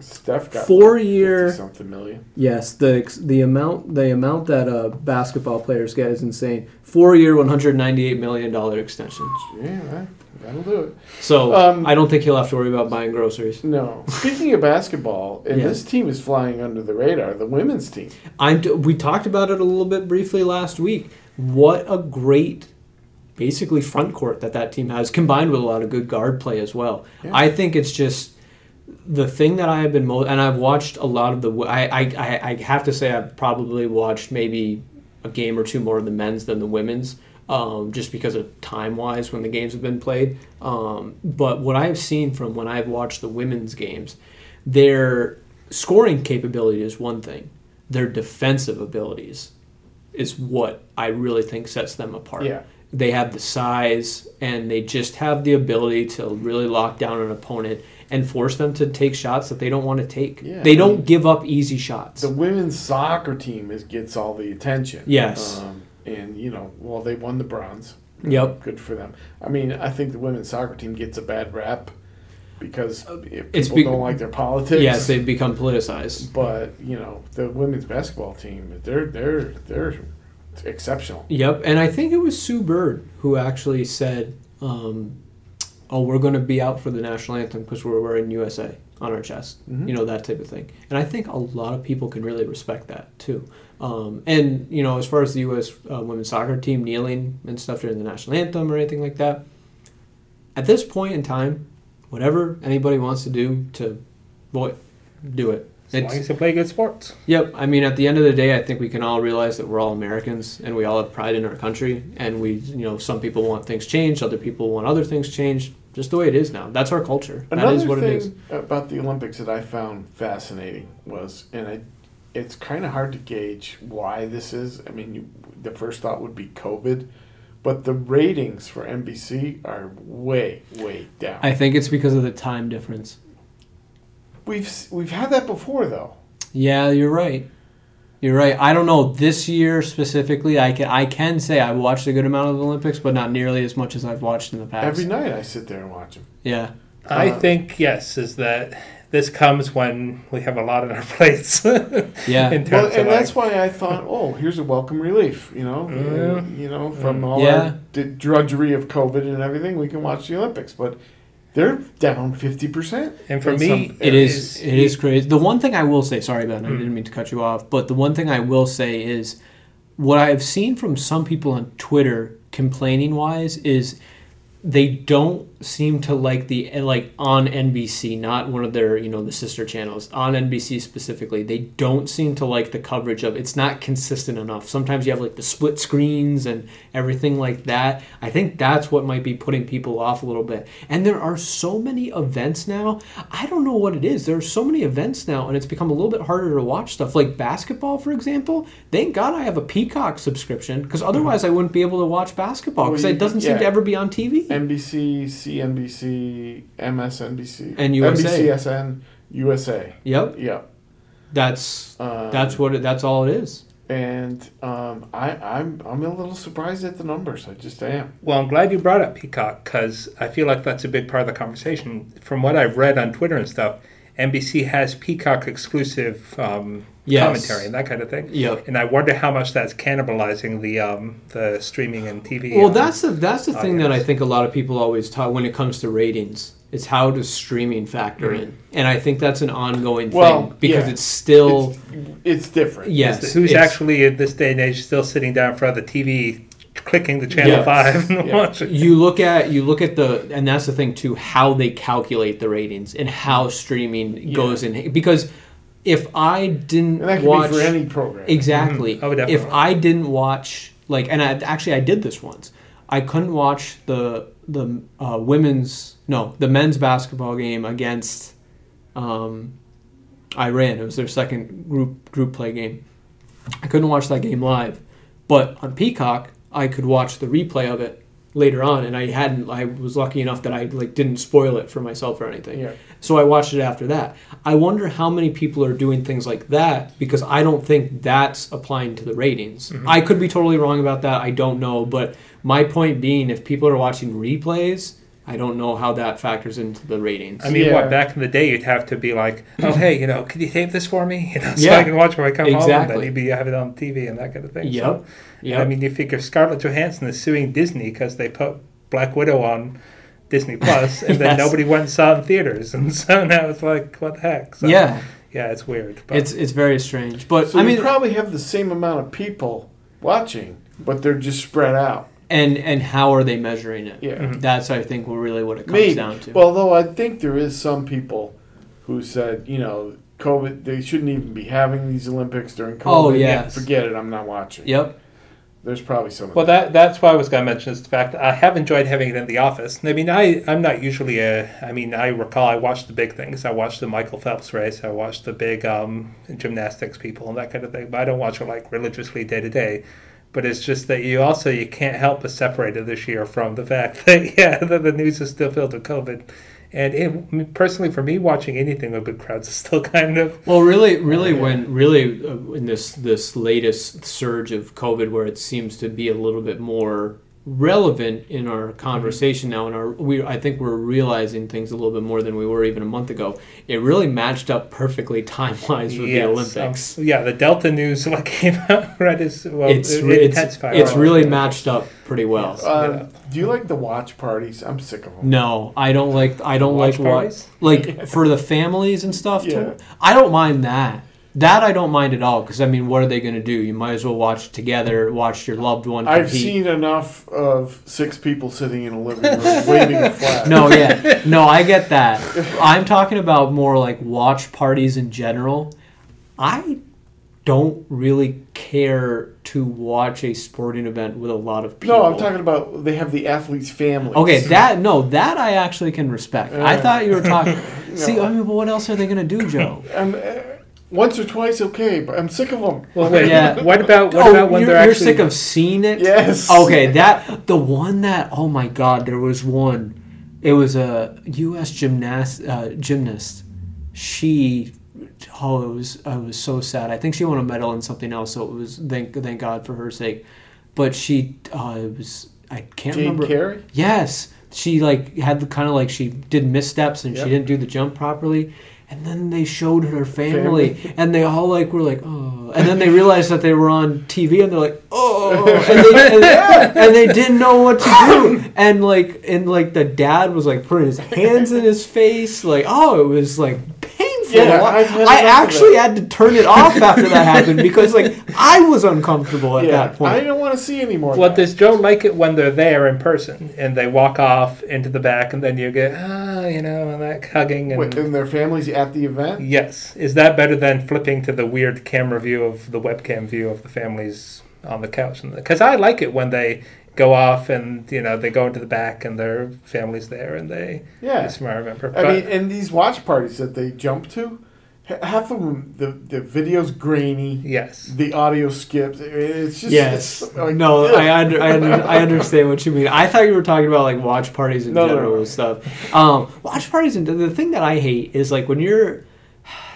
Steph got four-year. something million. Yes, the the amount the amount that uh, basketball players get is insane. Four year, one hundred ninety eight million dollar extension. Yeah, that- that'll do it. So Um, I don't think he'll have to worry about buying groceries. No. Speaking of basketball, and Yeah. this team is flying under the radar, the women's team. I'm we talked about it a little bit briefly last week. What a great, basically front court that that team has, combined with a lot of good guard play as well. Yeah. I think it's just the thing that I have been most, and I've watched a lot of the. I, I I have to say I've probably watched maybe a game or two more of the men's than the women's. Um, just because of time wise when the games have been played. Um, but what I've seen from when I've watched the women's games, their scoring capability is one thing, their defensive abilities is what I really think sets them apart. Yeah. They have the size and they just have the ability to really lock down an opponent and force them to take shots that they don't want to take. Yeah. They don't give up easy shots. The women's soccer team is gets all the attention. Yes. Um, and, you know, well, they won the bronze. Yep. Good for them. I mean, I think the women's soccer team gets a bad rap because if It's people be- don't like their politics. yes, they've become politicized. but you know the women's basketball team, they're they're they're exceptional. Yep, and I think it was Sue Bird who actually said, um, "Oh, we're going to be out for the national anthem because we're wearing USA on our chest." Mhm. You know that type of thing, and I think a lot of people can really respect that too. Um, and you know, as far as the U.S. Uh, women's soccer team kneeling and stuff during the national anthem or anything like that, at this point in time, whatever anybody wants to do to, boy, do it. As long as you play good sports. Yep. I mean, at the end of the day, I think we can all realize that we're all Americans and we all have pride in our country. And we, you know, some people want things changed, other people want other things changed. Just the way it is now. That's our culture. Another is what thing it is. about the Olympics that I found fascinating was, and I, it's kind of hard to gauge why this is. I mean, you, the first thought would be COVID, but the ratings for NBC are way, way down. I think it's because of the time difference. we've we've had that before though. Yeah, you're right. You're right. I don't know this year specifically. I can I can say I watched a good amount of the Olympics, but not nearly as much as I've watched in the past. Every night I sit there and watch them. yeah. I Uh, think yes, is that this comes when we have a lot on our plates. Yeah. in terms Well, of and that's like, why I thought, oh, here's a welcome relief. You know, Yeah. you know, from Mm. all Yeah. our d- drudgery of COVID and everything, we can watch the Olympics. But they're down fifty percent. and for me, some It is. is- It is crazy. The one thing I will say, sorry, Ben, I Mm. didn't mean to cut you off, but the one thing I will say is what I've seen from some people on Twitter complaining wise is they don't seem to like the like on NBC, not one of their you know the sister channels on NBC specifically. They don't seem to like the coverage of. It's not consistent enough. Sometimes you have like the split screens and everything like that. I think that's what might be putting people off a little bit. And there are so many events now. I don't know what it is. There are so many events now, and it's become a little bit harder to watch stuff like basketball, for example. Thank God I have a Peacock subscription because otherwise I wouldn't be able to watch basketball because it doesn't seem to ever be on TV. NBC, CNBC, MSNBC, And USA. NBCSN, USA. Yep, Yep. that's Um, that's what it, that's all it is. And um, I, I'm I'm a little surprised at the numbers. I just am. Well, I'm glad you brought up Peacock because I feel like that's a big part of the conversation. From what I've read on Twitter and stuff, NBC has Peacock exclusive um, Yes. commentary and that kind of thing. Yep. And I wonder how much that's cannibalizing the um, the streaming and TV. Well, um, that's the that's the thing that I think a lot of people always talk when it comes to ratings. Is how does streaming factor in? And I think that's an ongoing Well, thing because yeah. it's still It's, it's different. yes. who's it's- actually in this day and age still sitting down in front of the TV, clicking the channel Yes. five and Yeah. watching. you look at you look at the and that's the thing too how they calculate the ratings and how streaming Yeah. goes in because if I didn't And that could watch be for any program. exactly Mhm. Oh, definitely. if I didn't watch like and I actually I did this once I couldn't watch the the uh, women's no the men's basketball game against um, Iran it was their second group group play game I couldn't watch that game live but on Peacock I could watch the replay of it later on and I hadn't I was lucky enough that I like didn't spoil it for myself or anything Yeah. So I watched it after that. I wonder how many people are doing things like that because I don't think that's applying to the ratings. Mm-hmm. I could be totally wrong about that. I don't know. But my point being, if people are watching replays, I don't know how that factors into the ratings. I mean, Yeah. what back in the day, you'd have to be like, "Oh, hey, you know, could you tape this for me? You know, so Yeah. I can watch when I come home." And Exactly. then you'd be have it on TV and that kind of thing. Yep. So, Yep. I mean, you figure Scarlett Johansson is suing Disney because they put Black Widow on Disney Plus, and then nobody went and saw it in theaters, and so now it's like, what the heck? So, yeah, yeah, it's weird. But it's it's very strange. But So I you mean, probably have the same amount of people watching, but they're just spread out. and and how are they measuring it? Yeah. Mhm. That's I think really what it comes Maybe. down to. Well, though I think there is some people who said, you know, COVID, they shouldn't even be having these Olympics during COVID. Oh, yes. Forget it. I'm not watching. yep. There's probably some. of Well, that that's why I was going to mention is the fact that I have enjoyed having it in the office. I mean, I I'm not usually a. I mean, I recall I watched the big things. I watched the Michael Phelps race. I watched the big um, gymnastics people and that kind of thing. But I don't watch it like religiously day to day. But it's just that you also you can't help but separate it this year from the fact that yeah that the news is still filled with COVID. And it, personally, for me, watching anything with big crowds is still kind of Well, really, really, yeah. when really uh, in this this latest surge of COVID, where it seems to be a little bit more relevant in our conversation now and our we I think we're realizing things a little bit more than we were even a month ago. It really matched up perfectly time wise with Yes, the Olympics. um, yeah, the Delta news like came out right as well. it's it, it it's, it's really the- matched up pretty well. Yes. Um, Yeah. Do you like the watch parties? I'm sick of them. No, I don't like I don't Watch like what parties? like for the families and stuff. Yeah. Too, I don't mind that. That I don't mind at all because I mean, what are they going to do? You might as well watch together, watch your loved one. I've seen enough of six people sitting in a living room waving a flag. No, yeah, no, I get that. I'm talking about more like watch parties in general. I don't really care to watch a sporting event with a lot of people. No, I'm talking about they have the athletes' families. Okay, that no, that I actually can respect. I Uh, thought you were talking. See. I mean, but what else are they going to do, Joe? Um, uh, once or twice, okay, but I'm sick of them. Well, wait. Yeah. What about what oh, about when you're, they're you're actually? sick of seeing it? Yes. Okay, that the one that oh my god, there was one. It was a U.S. gymnast uh, gymnast. She oh it was I was so sad. I think she won a medal in something else, so it was thank thank God for her sake. But she uh, it was I can't Jade remember. Carey. Yes, she like had the kind of like she did missteps and Yep. she didn't do the jump properly. And then they showed her family, and they all like were like, oh. And then they realized that they were on TV, and they're like, oh. And they, and, and they didn't know what to do. And like, and like the dad was like putting his hands in his face, like, oh, it was like. Yeah, I've had I actually had to turn it off after that happened because like I was uncomfortable at Yeah, that point. I don't want to see any more. of Well, does Joe like it when they're there in person and they walk off into the back and then you get ah, you know, and that hugging and Wait, and their families at the event. yes, is that better than flipping to the weird camera view of the webcam view of the families on the couch? Because I like it when they go off and you know they go into the back and their family's there and they Yeah, Yes, I remember. I But- mean, and these watch parties that they jump to, half of them the the video's grainy, yes. the audio skips. It's just Yes. it's like, no, ugh. I, under, I, under, I understand what you mean. I thought you were talking about like watch parties in No, no, general no. and stuff. Um, watch parties and the thing that I hate is like when you're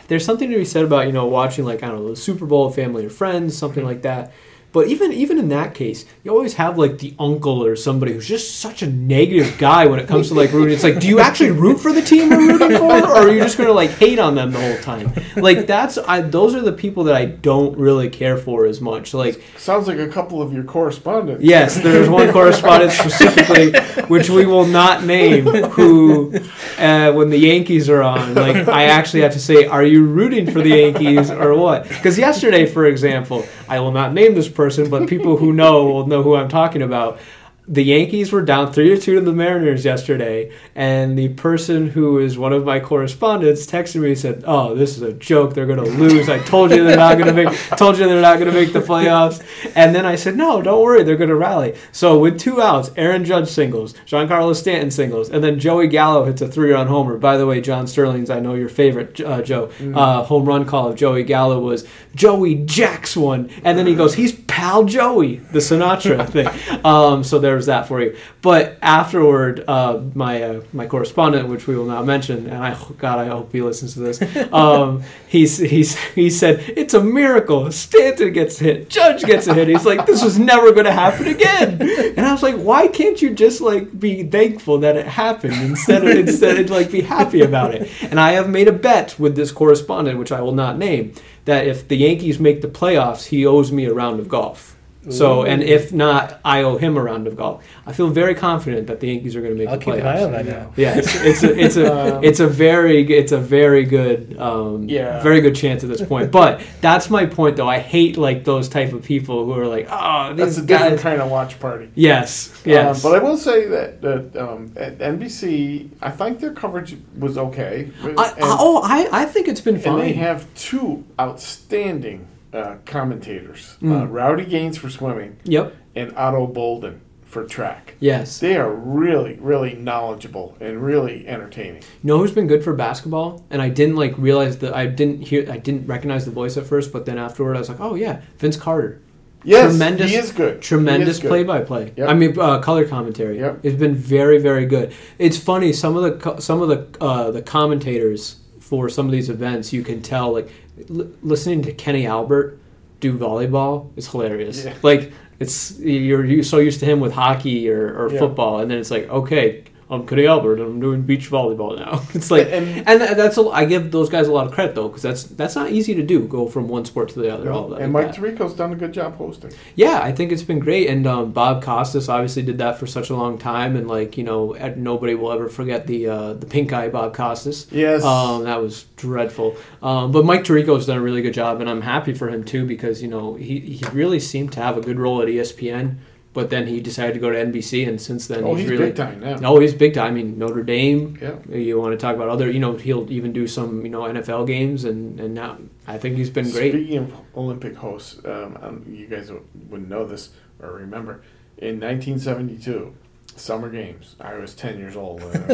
there's something to be said about you know watching like I don't know the Super Bowl family or friends something like that. But even even in that case, you always have like the uncle or somebody who's just such a negative guy when it comes to like rooting. It's like, do you actually root for the team you're rooting for, or are you just gonna like hate on them the whole time? Like that's I those are the people that I don't really care for as much. Like Sounds like a couple of your correspondents. Yes, there's one correspondent specifically, which we will not name, who, uh, when the Yankees are on, like I actually have to say, "Are you rooting for the Yankees or what?" Because yesterday, for example, I will not name this person, but people who know will know who I'm talking about. The Yankees were down three to two to the Mariners yesterday, and the person who is one of my correspondents texted me and said, "Oh, this is a joke. They're going to lose. I told you they're not going to make. Told you they're not going to make the playoffs." And then I said, "No, don't worry. They're going to rally." So with two outs, Aaron Judge singles, Giancarlo Stanton singles, and then Joey Gallo hits a three-run homer. By the way, John Sterling's I know your favorite, uh, Joe, uh, home run call of Joey Gallo was Joey jacks one, and then he goes, "He's pal Joey," the Sinatra thing. Um, so there's that for you. But afterward, uh, my uh, my correspondent, which we will not mention, and I God, I hope he listens to this. Um, he's he's he said it's a miracle. Stanton gets hit, Judge gets a hit. He's like, this was never going to happen again. And I was like, why can't you just like be thankful that it happened instead of instead of like be happy about it? And I have made a bet with this correspondent, which I will not name, that if the Yankees make the playoffs, he owes me a round of golf. So, and if not, I owe him a round of golf. I feel very confident that the Yankees are going to make I'll the keep an eye on that now. Yeah, it's, it's a it's a Um, it's a very it's a very good um, Yeah. very good chance at this point. But that's my point, though. I hate like those type of people who are like, oh, That's these a different guys. kind of watch party. Yes, yes. Um, but I will say that, that um, at NBC, I think their coverage was okay. I, And- oh, I I think it's been and they have two outstanding uh, commentators uh, Mm. Rowdy Gaines for swimming Yep. and Ato Boldon for track. Yes. They are really, really knowledgeable and really entertaining. You know who's been good for basketball? And I didn't like realize that I didn't hear I didn't recognize the voice at first, but then afterward I was like, oh yeah, Vince Carter. Yes, Tremendous- he is good. Tremendous is good. play by play. Yep. I mean, uh, color commentary. Yep. It's been very, very good. It's funny. Some of the co- some of the uh, the commentators for some of these events, you can tell like l- listening to Kenny Albert do volleyball is hilarious. Yeah. Like it's you're you so used to him with hockey or, or Yeah. football, and then it's like okay. I'm Cody Albert. and I'm doing beach volleyball now. It's like, And- and, that's a, I give those guys a lot of credit though, because that's that's not easy to do. Go from one sport to the other. all that, and Mike that. Tirico's done a good job hosting. Yeah, I think it's been great, and um, Bob Costas obviously did that for such a long time, and like you know, nobody will ever forget the uh, the pink eye Bob Costas. Yes. Um, that was dreadful. Um, but Mike Tirico's done a really good job, and I'm happy for him too because you know he he really seemed to have a good role at ESPN, but then he decided to go to NBC, and since then oh, he's, he's really big time now. Oh, he's big time. I mean, Notre Dame. Yeah. You want to talk about other? You know, he'll even do some you know NFL games, and and now I think he's been great. Speaking of Olympic hosts, um, you guys wouldn't know this or remember. In 1972, Summer Games, I was 10 years old. and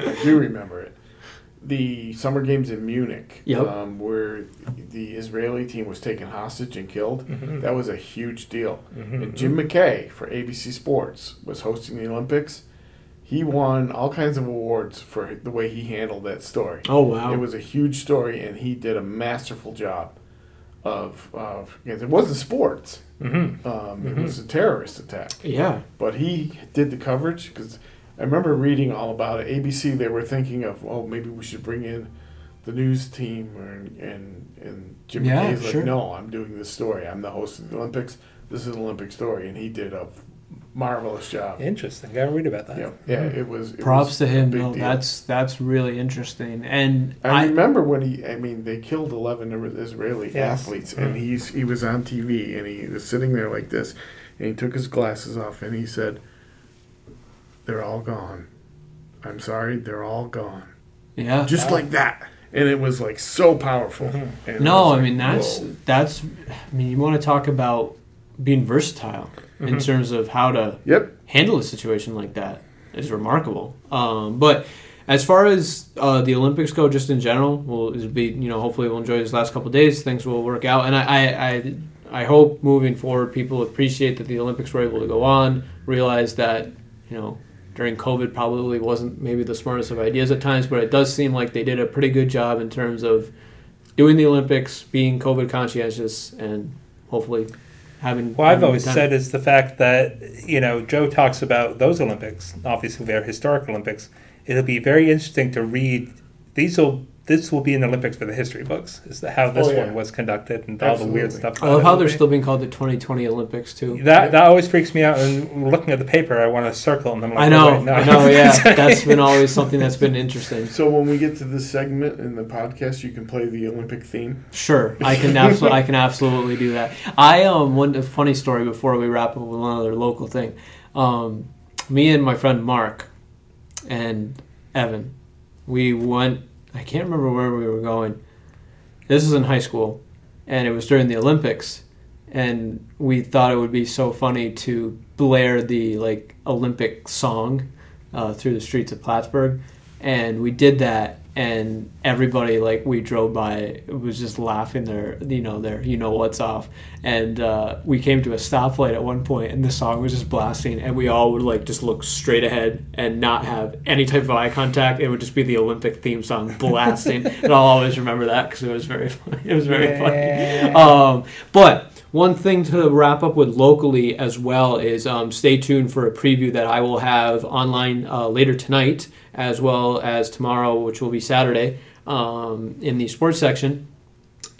I do remember it. The Summer Games in Munich, Yep. um, where the Israeli team was taken hostage and killed, Mhm. that was a huge deal. Mhm. And Jim McKay for ABC Sports was hosting the Olympics. He won all kinds of awards for the way he handled that story. Oh wow! It was a huge story, and he did a masterful job of of. It wasn't sports; Mhm. um, it Mhm. was a terrorist attack. yeah. But he did the coverage because I remember reading all about it. ABC they were thinking of, oh, maybe we should bring in the news team, or, and and Jimmy Yeah, McKay's sure. like, no, I'm doing this story. I'm the host of the Olympics. This is an Olympic story, and he did a marvelous job. Interesting. Gotta read about that. Yeah, yeah, it was. It Props was to him. No, deal. that's that's really interesting. And I, I, remember when he, I mean, they killed 11 Israeli Yes. athletes, and Mm. he's, he was on TV, and he was sitting there like this, and he took his glasses off, and he said, They're all gone. I'm sorry, they're all gone. yeah. Just like that. And it was like so powerful. And No, I like, mean that's whoa. that's. I mean, you want to talk about being versatile in Mhm. terms of how to Yep. handle a situation like that is remarkable. Um, but as far as uh, the Olympics go, just in general, it'll be you know hopefully we'll enjoy these last couple of days. Things will work out, and I, I I I hope moving forward people appreciate that the Olympics were able to go on. Realize that you know during COVID probably wasn't maybe the smartest of ideas at times, but it does seem like they did a pretty good job in terms of doing the Olympics, being COVID conscientious, and hopefully having. Well, I've always said is the fact that you know Joe talks about those Olympics. Obviously, they're historic Olympics. It'll be very interesting to read. These will this will be in the Olympics for the history books. Is the, how this Oh, yeah. one was conducted and all the weird stuff. I love how they're still being called the 2020 Olympics too. That that always freaks me out. And looking at the paper, I want to circle and I'm like, I oh, know, wait, no. I know. Yeah, that's been always something that's been interesting. So when we get to this segment in the podcast, you can play the Olympic theme. Sure, I can absolutely, I can absolutely do that. I um, one funny story before we wrap up with another local thing. Um, me and my friend Mark and Evan, we went. I can't remember where we were going. This is in high school, and it was during the Olympics, and we thought it would be so funny to blare the like Olympic song uh, through the streets of Plattsburgh, and we did that, and everybody like we drove by was just laughing their you know their you know what's off, and uh, we came to a stoplight at one point, and the song was just blasting, and we all would like just look straight ahead and not have any type of eye contact. It would just be the Olympic theme song blasting, and I'll always remember that because it was very funny. It was very funny. Um, but one thing to wrap up with locally as well is um, stay tuned for a preview that I will have online uh, later tonight, as well as tomorrow, which will be Saturday, um, in the sports section.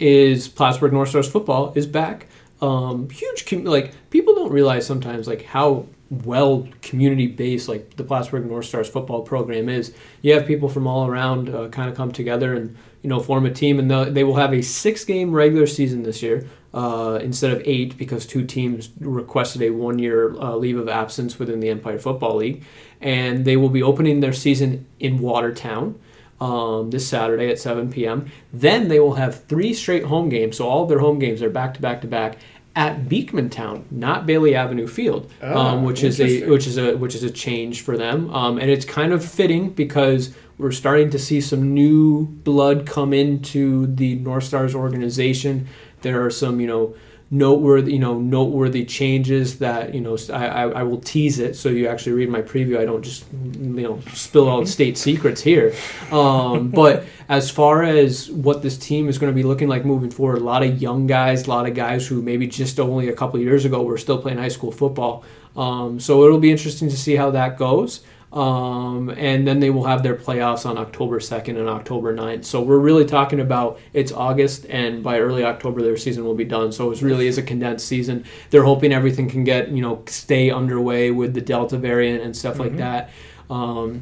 Is Plattsburgh North Stars football is back? Um, huge, com- like people don't realize sometimes like how well community based like the Plattsburgh North Stars football program is. You have people from all around uh, kind of come together and you know form a team, and they will have a six game regular season this year uh, instead of eight because two teams requested a one year uh, leave of absence within the Empire Football League, and they will be opening their season in Watertown. Um, this Saturday at 7 p.m. Then they will have three straight home games. So all of their home games are back to back to back at Beekmantown, not Bailey Avenue Field, Ah, um, which is a which is a which is a change for them, um, and it's kind of fitting because we're starting to see some new blood come into the North Stars organization. There are some you know noteworthy, you know, noteworthy changes that you know I, I, I will tease it so you actually read my preview. I don't just you know spill out state secrets here. Um, but as far as what this team is going to be looking like moving forward, a lot of young guys, a lot of guys who maybe just only a couple years ago were still playing high school football. Um, so it'll be interesting to see how that goes. Um, and then they will have their playoffs on October 2nd and October 9th. So we're really talking about it's August, and by early October, their season will be done. So it really is a condensed season. They're hoping everything can get, you know, stay underway with the Delta variant and stuff like Mhm. that. Um,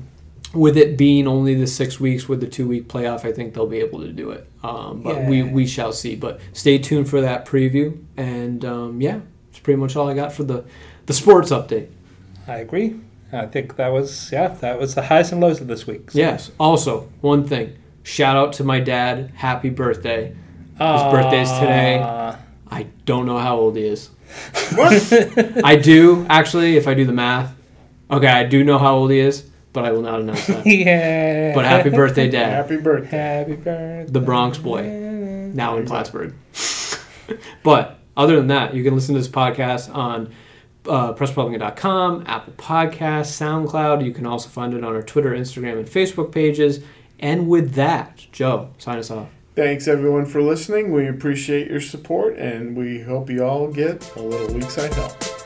with it being only the six weeks with the two week playoff, I think they'll be able to do it. Um, but we, Yeah. we shall see. But stay tuned for that preview. And um, yeah, it's pretty much all I got for the, the sports update. I agree. I think that was yeah, that was the highs and lows of this week. So- Yes. Also, one thing. Shout out to my dad. Happy birthday. His birthday's today. Ah. I don't know how old he is. What? I do actually, if I do the math. Okay, I do know how old he is, but I will not announce that. yeah. But happy birthday, Dad. Happy birthday. Happy birthday. The Bronx boy. Now in Plattsburgh. but other than that, you can listen to this podcast on uh, pressrepublican.com, Apple Podcasts, SoundCloud. You can also find it on our Twitter, Instagram, and Facebook pages. And with that, Joe, sign us off. Thanks everyone for listening. We appreciate your support and we hope you all get a little weak side help.